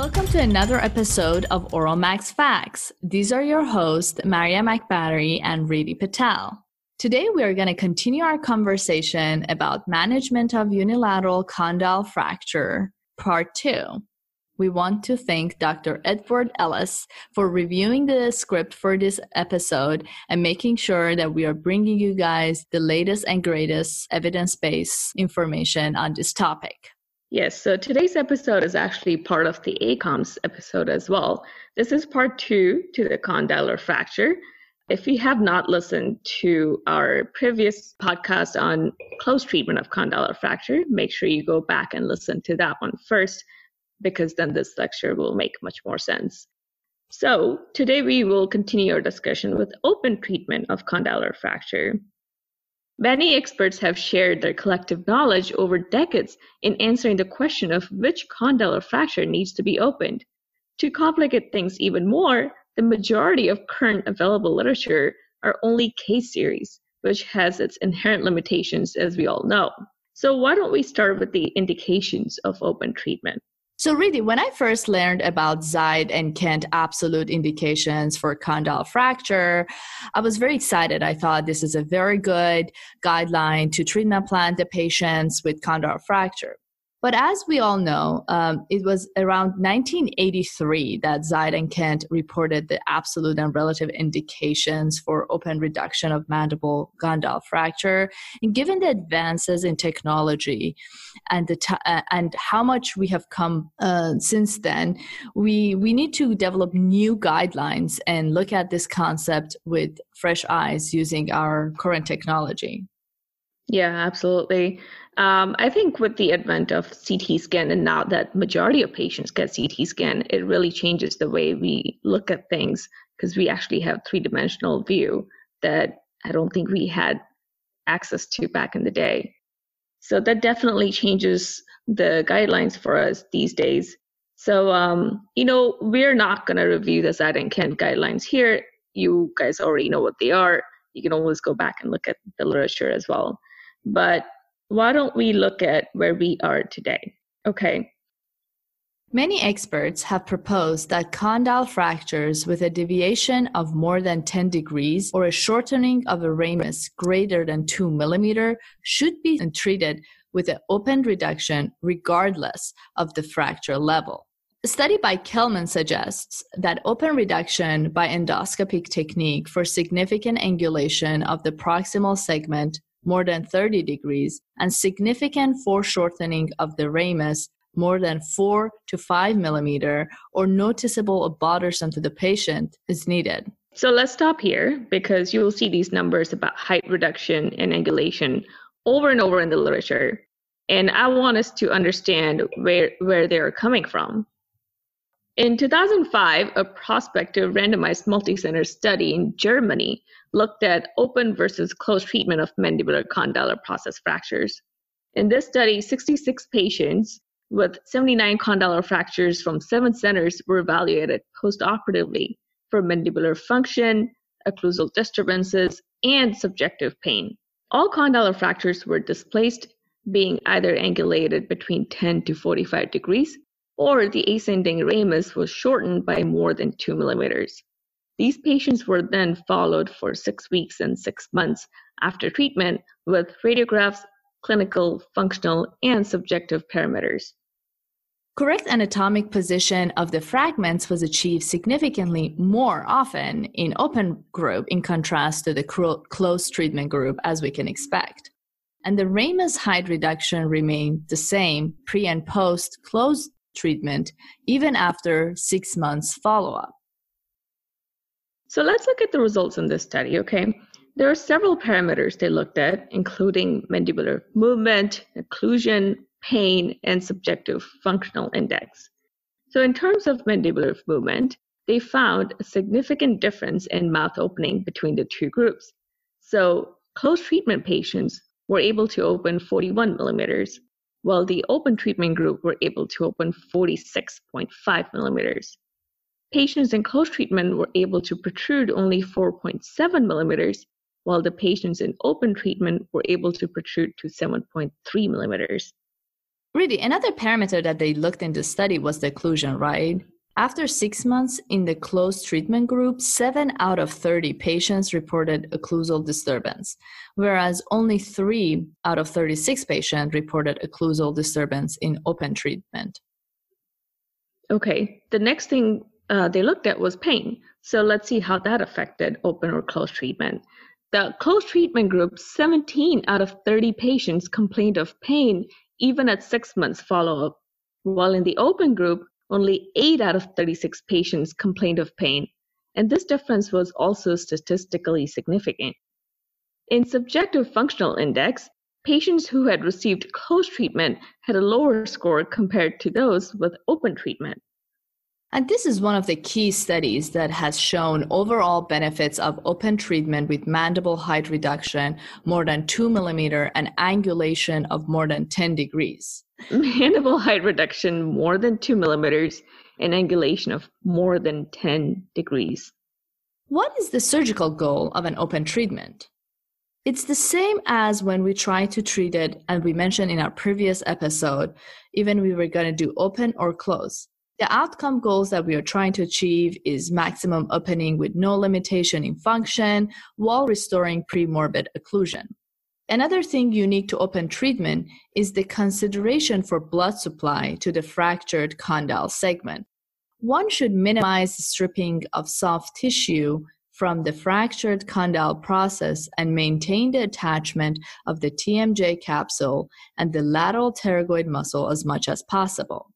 Welcome to another episode of Oral Max Facts. These are your hosts, Maria McBattery and Ridi Patel. Today, we are going to continue our conversation about management of unilateral condyle fracture, part two. We want to thank Dr. Edward Ellis for reviewing the script for this episode and making sure that we are bringing you guys the latest and greatest evidence based information on this topic. Yes, so today's episode is actually part of the ACOMS episode as well. This is part two to the condylar fracture. If you have not listened to our previous podcast on close treatment of condylar fracture, make sure you go back and listen to that one first, because then this lecture will make much more sense. So, today we will continue our discussion with open treatment of condylar fracture. Many experts have shared their collective knowledge over decades in answering the question of which condylar fracture needs to be opened. To complicate things even more, the majority of current available literature are only case series, which has its inherent limitations, as we all know. So, why don't we start with the indications of open treatment? So, really, when I first learned about Zide and Kent absolute indications for condyle fracture, I was very excited. I thought this is a very good guideline to treatment plan the patients with condyle fracture. But as we all know, um, it was around 1983 that Zide and Kent reported the absolute and relative indications for open reduction of mandible condyle fracture. And given the advances in technology and the t- uh, and how much we have come uh, since then, we we need to develop new guidelines and look at this concept with fresh eyes using our current technology. Yeah, absolutely. Um, I think with the advent of CT scan and now that majority of patients get CT scan, it really changes the way we look at things because we actually have three dimensional view that I don't think we had access to back in the day. So that definitely changes the guidelines for us these days. So, um, you know, we're not going to review the Zide and guidelines here. You guys already know what they are. You can always go back and look at the literature as well. But why don't we look at where we are today? Okay. Many experts have proposed that condyle fractures with a deviation of more than 10 degrees or a shortening of a ramus greater than 2 millimeter should be treated with an open reduction regardless of the fracture level. A study by Kellman suggests that open reduction by endoscopic technique for significant angulation of the proximal segment more than 30 degrees, and significant foreshortening of the ramus more than 4 to 5 millimeter or noticeable bothersome to the patient is needed. So let's stop here because you will see these numbers about height reduction and angulation over and over in the literature. And I want us to understand where, where they're coming from. In 2005, a prospective randomized multicenter study in Germany looked at open versus closed treatment of mandibular condylar process fractures. In this study, 66 patients with 79 condylar fractures from seven centers were evaluated postoperatively for mandibular function, occlusal disturbances, and subjective pain. All condylar fractures were displaced, being either angulated between 10 to 45 degrees, or the ascending ramus was shortened by more than 2 millimeters. These patients were then followed for six weeks and six months after treatment with radiographs, clinical, functional, and subjective parameters. Correct anatomic position of the fragments was achieved significantly more often in open group in contrast to the closed treatment group as we can expect. And the ramus height reduction remained the same pre and post closed treatment even after six months follow up. So let's look at the results in this study, okay? There are several parameters they looked at, including mandibular movement, occlusion, pain, and subjective functional index. So in terms of mandibular movement, they found a significant difference in mouth opening between the two groups. So close treatment patients were able to open 41 millimeters, while the open treatment group were able to open 46.5 millimeters. Patients in close treatment were able to protrude only 4.7 millimeters, while the patients in open treatment were able to protrude to 7.3 millimeters. Really, another parameter that they looked in the study was the occlusion, right? After six months in the closed treatment group, 7 out of 30 patients reported occlusal disturbance, whereas only 3 out of 36 patients reported occlusal disturbance in open treatment. Okay, the next thing uh, they looked at was pain. So let's see how that affected open or closed treatment. The closed treatment group, 17 out of 30 patients complained of pain even at six months follow up, while in the open group, only 8 out of 36 patients complained of pain, and this difference was also statistically significant. In subjective functional index, patients who had received closed treatment had a lower score compared to those with open treatment. And this is one of the key studies that has shown overall benefits of open treatment with mandible height reduction more than 2 millimeter and angulation of more than 10 degrees. Mandible height reduction more than 2 millimeters and angulation of more than 10 degrees. What is the surgical goal of an open treatment? It's the same as when we try to treat it, and we mentioned in our previous episode, even we were going to do open or close. The outcome goals that we are trying to achieve is maximum opening with no limitation in function while restoring premorbid occlusion. Another thing unique to open treatment is the consideration for blood supply to the fractured condyle segment. One should minimize stripping of soft tissue from the fractured condyle process and maintain the attachment of the TMJ capsule and the lateral pterygoid muscle as much as possible.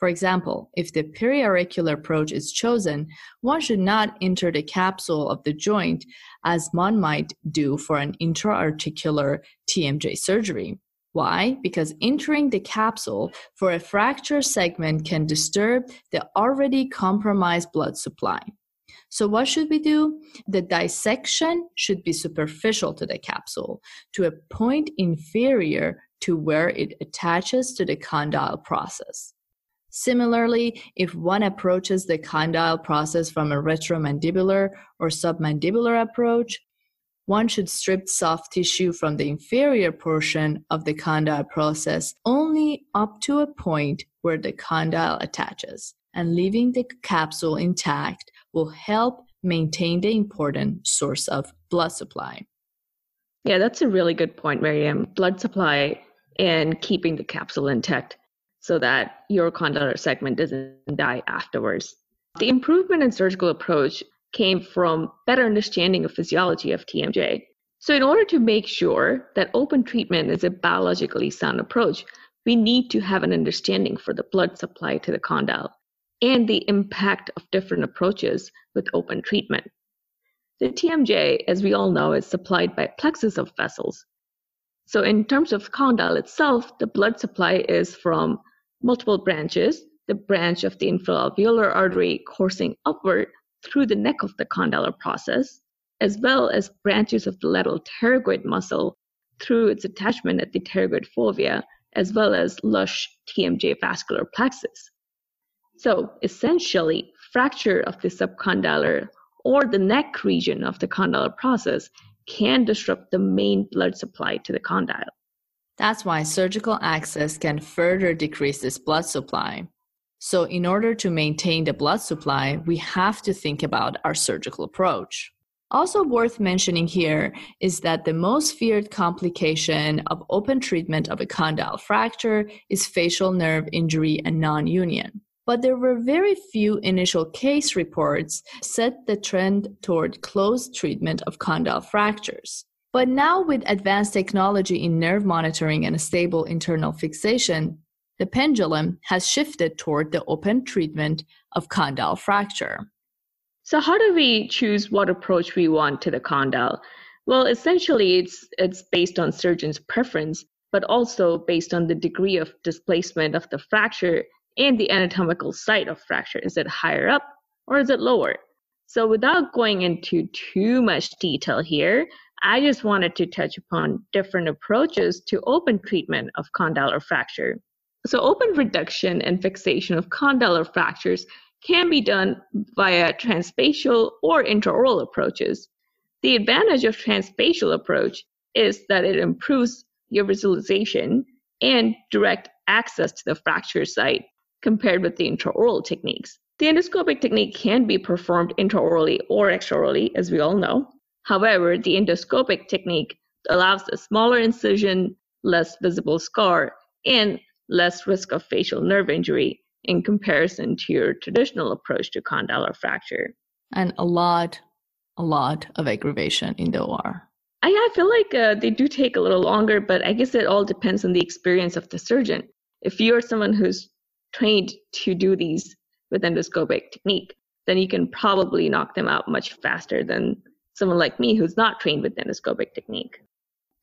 For example, if the periauricular approach is chosen, one should not enter the capsule of the joint as one might do for an intra-articular TMJ surgery. Why? Because entering the capsule for a fracture segment can disturb the already compromised blood supply. So, what should we do? The dissection should be superficial to the capsule to a point inferior to where it attaches to the condyle process. Similarly, if one approaches the condyle process from a retromandibular or submandibular approach, one should strip soft tissue from the inferior portion of the condyle process only up to a point where the condyle attaches, and leaving the capsule intact will help maintain the important source of blood supply. Yeah, that's a really good point, Miriam. Blood supply and keeping the capsule intact so that your condylar segment doesn't die afterwards. The improvement in surgical approach came from better understanding of physiology of TMJ. So in order to make sure that open treatment is a biologically sound approach, we need to have an understanding for the blood supply to the condyle and the impact of different approaches with open treatment. The TMJ, as we all know, is supplied by plexus of vessels. So in terms of condyle itself, the blood supply is from multiple branches, the branch of the inferior alveolar artery coursing upward through the neck of the condylar process, as well as branches of the lateral pterygoid muscle through its attachment at the pterygoid fovea, as well as lush TMJ vascular plexus. So essentially, fracture of the subcondylar or the neck region of the condylar process can disrupt the main blood supply to the condyle. That's why surgical access can further decrease this blood supply. So, in order to maintain the blood supply, we have to think about our surgical approach. Also, worth mentioning here is that the most feared complication of open treatment of a condyle fracture is facial nerve injury and non union. But there were very few initial case reports set the trend toward closed treatment of condyle fractures. But now, with advanced technology in nerve monitoring and a stable internal fixation, the pendulum has shifted toward the open treatment of condyle fracture. So, how do we choose what approach we want to the condyle? Well, essentially, it's, it's based on surgeon's preference, but also based on the degree of displacement of the fracture and the anatomical site of fracture. Is it higher up or is it lower? So, without going into too much detail here, I just wanted to touch upon different approaches to open treatment of condylar fracture. So, open reduction and fixation of condylar fractures can be done via transfacial or intraoral approaches. The advantage of transfacial approach is that it improves your visualization and direct access to the fracture site compared with the intraoral techniques. The endoscopic technique can be performed intraorally or extraorally, as we all know. However, the endoscopic technique allows a smaller incision, less visible scar, and less risk of facial nerve injury in comparison to your traditional approach to condylar fracture. And a lot, a lot of aggravation in the OR. I, I feel like uh, they do take a little longer, but I guess it all depends on the experience of the surgeon. If you're someone who's trained to do these with endoscopic technique, then you can probably knock them out much faster than someone like me who's not trained with endoscopic technique.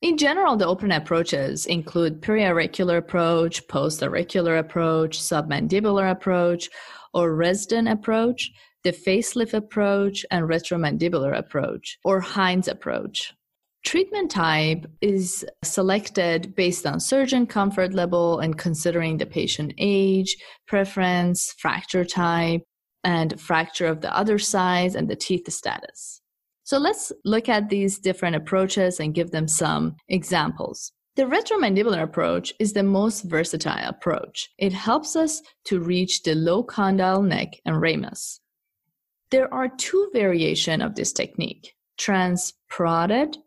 In general, the open approaches include periauricular approach, post-auricular approach, submandibular approach, or Risdon approach, the facelift approach, and retromandibular approach, or Hinds approach. Treatment type is selected based on surgeon comfort level and considering the patient age, preference, fracture type, and fracture of the other size and the teeth status. So let's look at these different approaches and give them some examples. The retromandibular approach is the most versatile approach. It helps us to reach the low condyle neck and ramus. There are two variations of this technique, transparotid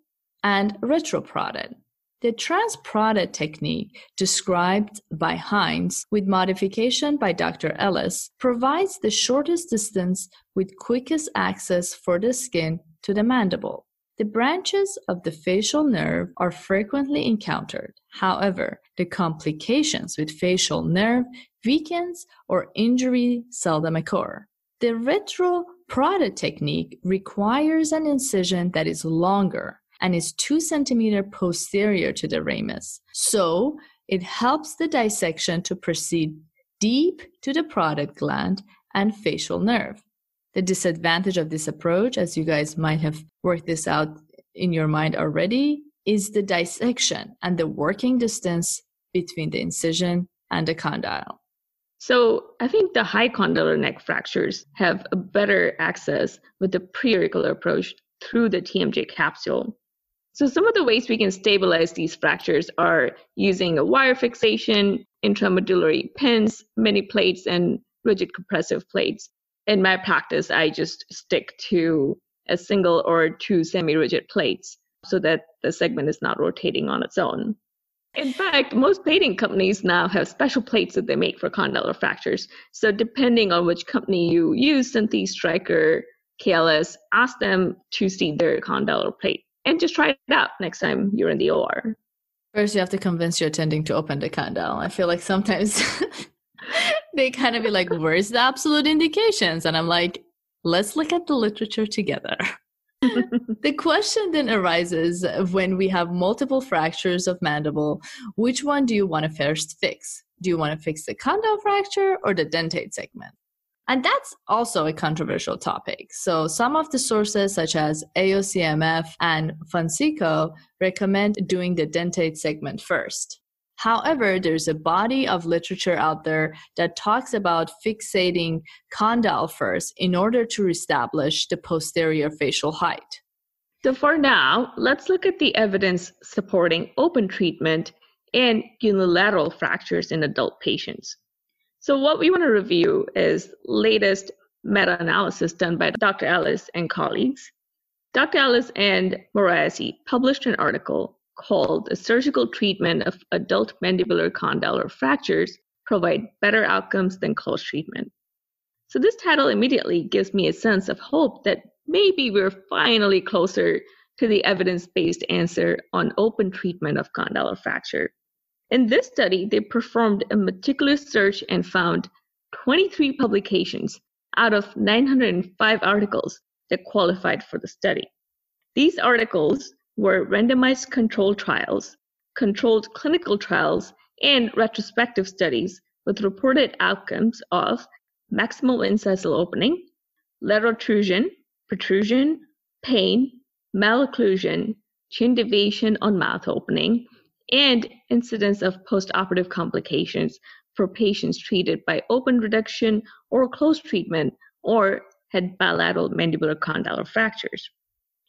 and retroparotid. The transparotid technique described by Hinds with modification by Dr. Ellis provides the shortest distance with quickest access for the skin to the mandible. The branches of the facial nerve are frequently encountered. However, the complications with facial nerve weakens or injury seldom occur. The retroparotid technique requires an incision that is longer and is 2 centimeter posterior to the ramus. So, it helps the dissection to proceed deep to the parotid gland and facial nerve. The disadvantage of this approach, as you guys might have worked this out in your mind already, is the dissection and the working distance between the incision and the condyle. So I think the high condylar neck fractures have a better access with the preauricular approach through the TMJ capsule. So some of the ways we can stabilize these fractures are using a wire fixation, intramedullary pins, mini plates, and rigid compressive plates in my practice, I just stick to a single or two semi rigid plates so that the segment is not rotating on its own. In fact, most plating companies now have special plates that they make for condylar fractures. So, depending on which company you use, Synthes, Stryker, KLS, ask them to see their condylar plate and just try it out next time you're in the OR. First, you have to convince your attending to open the condyle. I feel like sometimes they kind of be like, where's the absolute indications? And I'm like, let's look at the literature together. the question then arises when we have multiple fractures of mandible, which one do you want to first fix? Do you want to fix the condyle fracture or the dentate segment? And that's also a controversial topic. So some of the sources such as AOCMF and Fonseca recommend doing the dentate segment first. However, there's a body of literature out there that talks about fixating condyle first in order to establish the posterior facial height. So, for now, let's look at the evidence supporting open treatment and unilateral fractures in adult patients. So, what we want to review is latest meta-analysis done by Dr. Ellis and colleagues. Dr. Ellis and Moraissi published an article called the surgical treatment of adult mandibular condylar fractures provide better outcomes than closed treatment. So this title immediately gives me a sense of hope that maybe we're finally closer to the evidence-based answer on open treatment of condylar fracture. In this study, they performed a meticulous search and found 23 publications out of 905 articles that qualified for the study. These articles were randomized controlled trials, controlled clinical trials, and retrospective studies with reported outcomes of maximal incisal opening, lateral protrusion, protrusion, pain, malocclusion, chin deviation on mouth opening, and incidence of postoperative complications for patients treated by open reduction or closed treatment or had bilateral mandibular condylar fractures.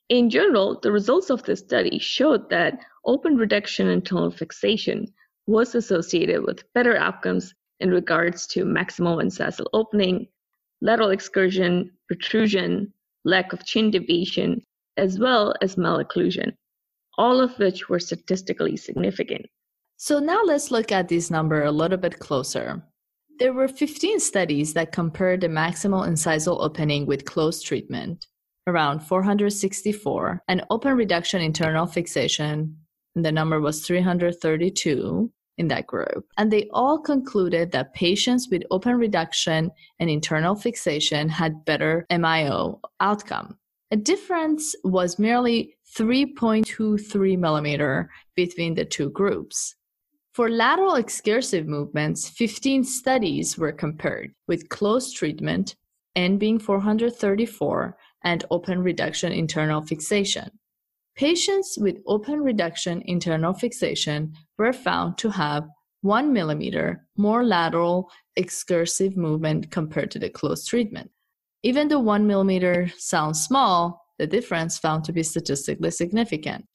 In general, the results of this study showed that open reduction and tonal fixation was associated with better outcomes in regards to maximal incisal opening, lateral excursion, protrusion, lack of chin deviation, as well as malocclusion, all of which were statistically significant. So now let's look at this number a little bit closer. There were 15 studies that compared the maximal incisal opening with closed treatment, around 464, and open reduction internal fixation, and the number was 332 in that group. And they all concluded that patients with open reduction and internal fixation had better MIO outcome. A difference was merely 3.23 millimeter between the two groups. For lateral excursive movements, 15 studies were compared with closed treatment, N being 434, and open reduction internal fixation. Patients with open reduction internal fixation were found to have 1 millimeter more lateral excursive movement compared to the closed treatment. Even though 1 millimeter sounds small, the difference found to be statistically significant.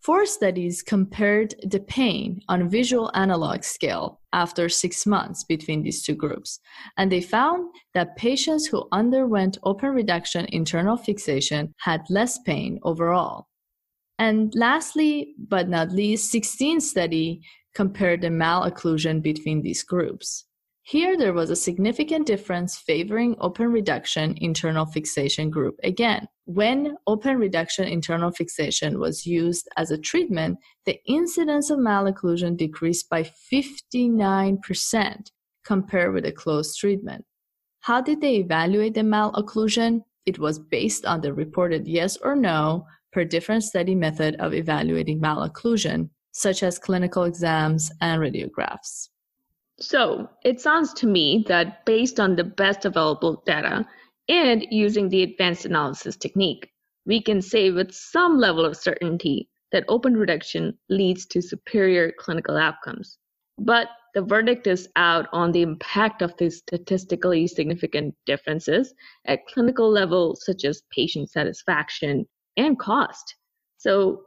Four studies compared the pain on visual analog scale after six months between these two groups, and they found that patients who underwent open reduction internal fixation had less pain overall. And lastly, but not least, 16 study compared the malocclusion between these groups. Here, there was a significant difference favoring open reduction internal fixation group again. When open reduction internal fixation was used as a treatment, the incidence of malocclusion decreased by 59% compared with a closed treatment. How did they evaluate the malocclusion? It was based on the reported yes or no per different study method of evaluating malocclusion, such as clinical exams and radiographs. So it sounds to me that based on the best available data and using the advanced analysis technique, we can say with some level of certainty that open reduction leads to superior clinical outcomes. But the verdict is out on the impact of these statistically significant differences at clinical levels such as patient satisfaction and cost. So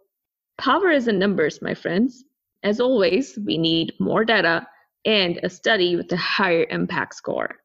power is in numbers, my friends. As always, we need more data and a study with a higher impact score.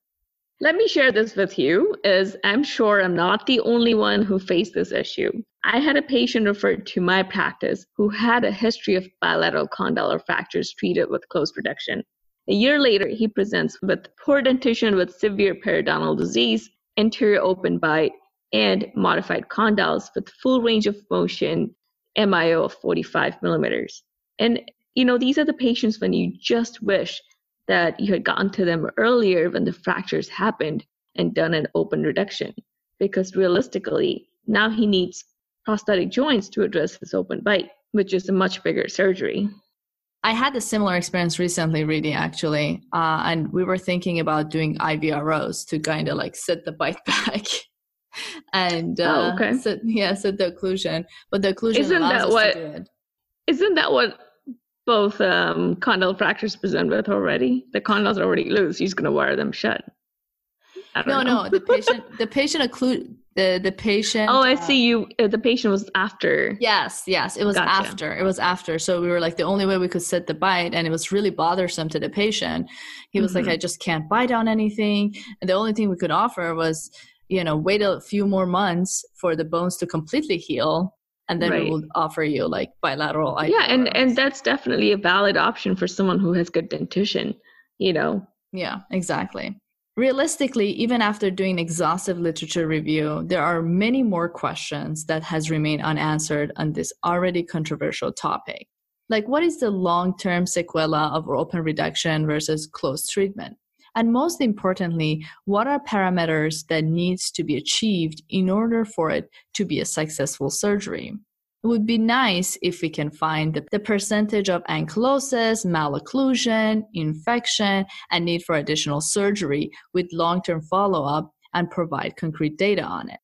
Let me share this with you, as I'm sure I'm not the only one who faced this issue. I had a patient referred to my practice who had a history of bilateral condylar fractures treated with closed reduction. A year later, he presents with poor dentition with severe periodontal disease, anterior open bite, and modified condyles with full range of motion, MIO of 45 millimeters. And you know, these are the patients when you just wish that you had gotten to them earlier when the fractures happened and done an open reduction. Because realistically, now he needs prosthetic joints to address his open bite, which is a much bigger surgery. I had a similar experience recently, reading actually, uh, and we were thinking about doing IVROs to kind of like set the bite back and uh, oh, okay. set, yeah, set the occlusion. But the occlusion isn't that what? Isn't that what both um, condyle fractures present with already. The condyles are already loose. He's going to wire them shut. No, know. no. The patient, the patient occlude the the patient. Oh, I uh, see. You. Uh, the patient was after. Yes, yes. It was gotcha. after. It was after. So we were like the only way we could set the bite, and it was really bothersome to the patient. He was mm-hmm. like, I just can't bite on anything, and the only thing we could offer was, you know, wait a few more months for the bones to completely heal and then right. we will offer you like bilateral yeah and and that's definitely a valid option for someone who has good dentition you know? Yeah exactly. Realistically even after doing exhaustive literature review there are many more questions that has remained unanswered on this already controversial topic. Like what is the long-term sequela of open reduction versus closed treatment and most importantly what are parameters that needs to be achieved in order for it to be a successful surgery it would be nice if we can find the, percentage of ankylosis, malocclusion, infection, and need for additional surgery with long term follow up and provide concrete data on it.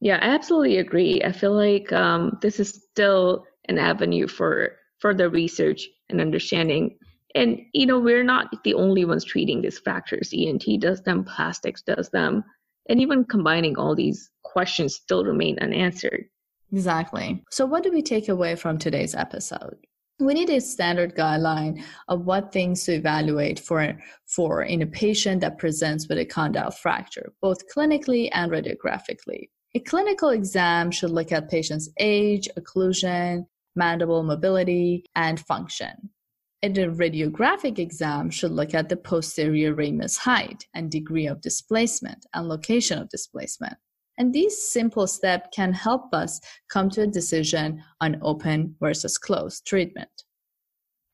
Yeah, I absolutely agree. I feel like um, this is still an avenue for further research and understanding and you know we're not the only ones treating these fractures. Ent does them plastics does them. And even combining all these questions still remain unanswered. Exactly. So what do we take away from today's episode? We need a standard guideline of what things to evaluate for, for in a patient that presents with a condyle fracture, both clinically and radiographically. A clinical exam should look at patient's age, occlusion, mandible mobility, and function. A radiographic exam should look at the posterior ramus height and degree of displacement and location of displacement. And these simple steps can help us come to a decision on open versus closed treatment.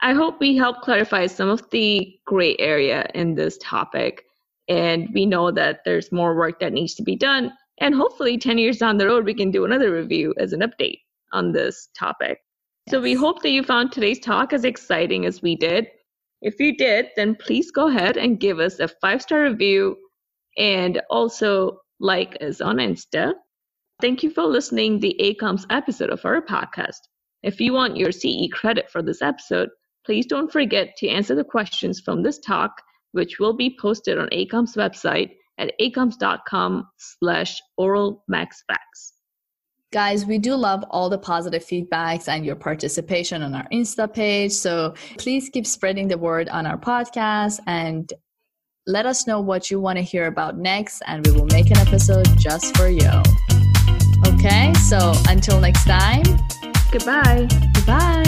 I hope we help clarify some of the gray area in this topic. And we know that there's more work that needs to be done. And hopefully, 10 years down the road, we can do another review as an update on this topic. So we hope that you found today's talk as exciting as we did. If you did, then please go ahead and give us a five star review and also like us on Insta. Thank you for listening the ACOMS episode of our podcast. If you want your CE credit for this episode, please don't forget to answer the questions from this talk, which will be posted on ACOMS website at acoms.com slash oral max facts. Guys, we do love all the positive feedbacks and your participation on our Insta page. So please keep spreading the word on our podcast and let us know what you want to hear about next, and we will make an episode just for you. Okay, so until next time, goodbye. Goodbye.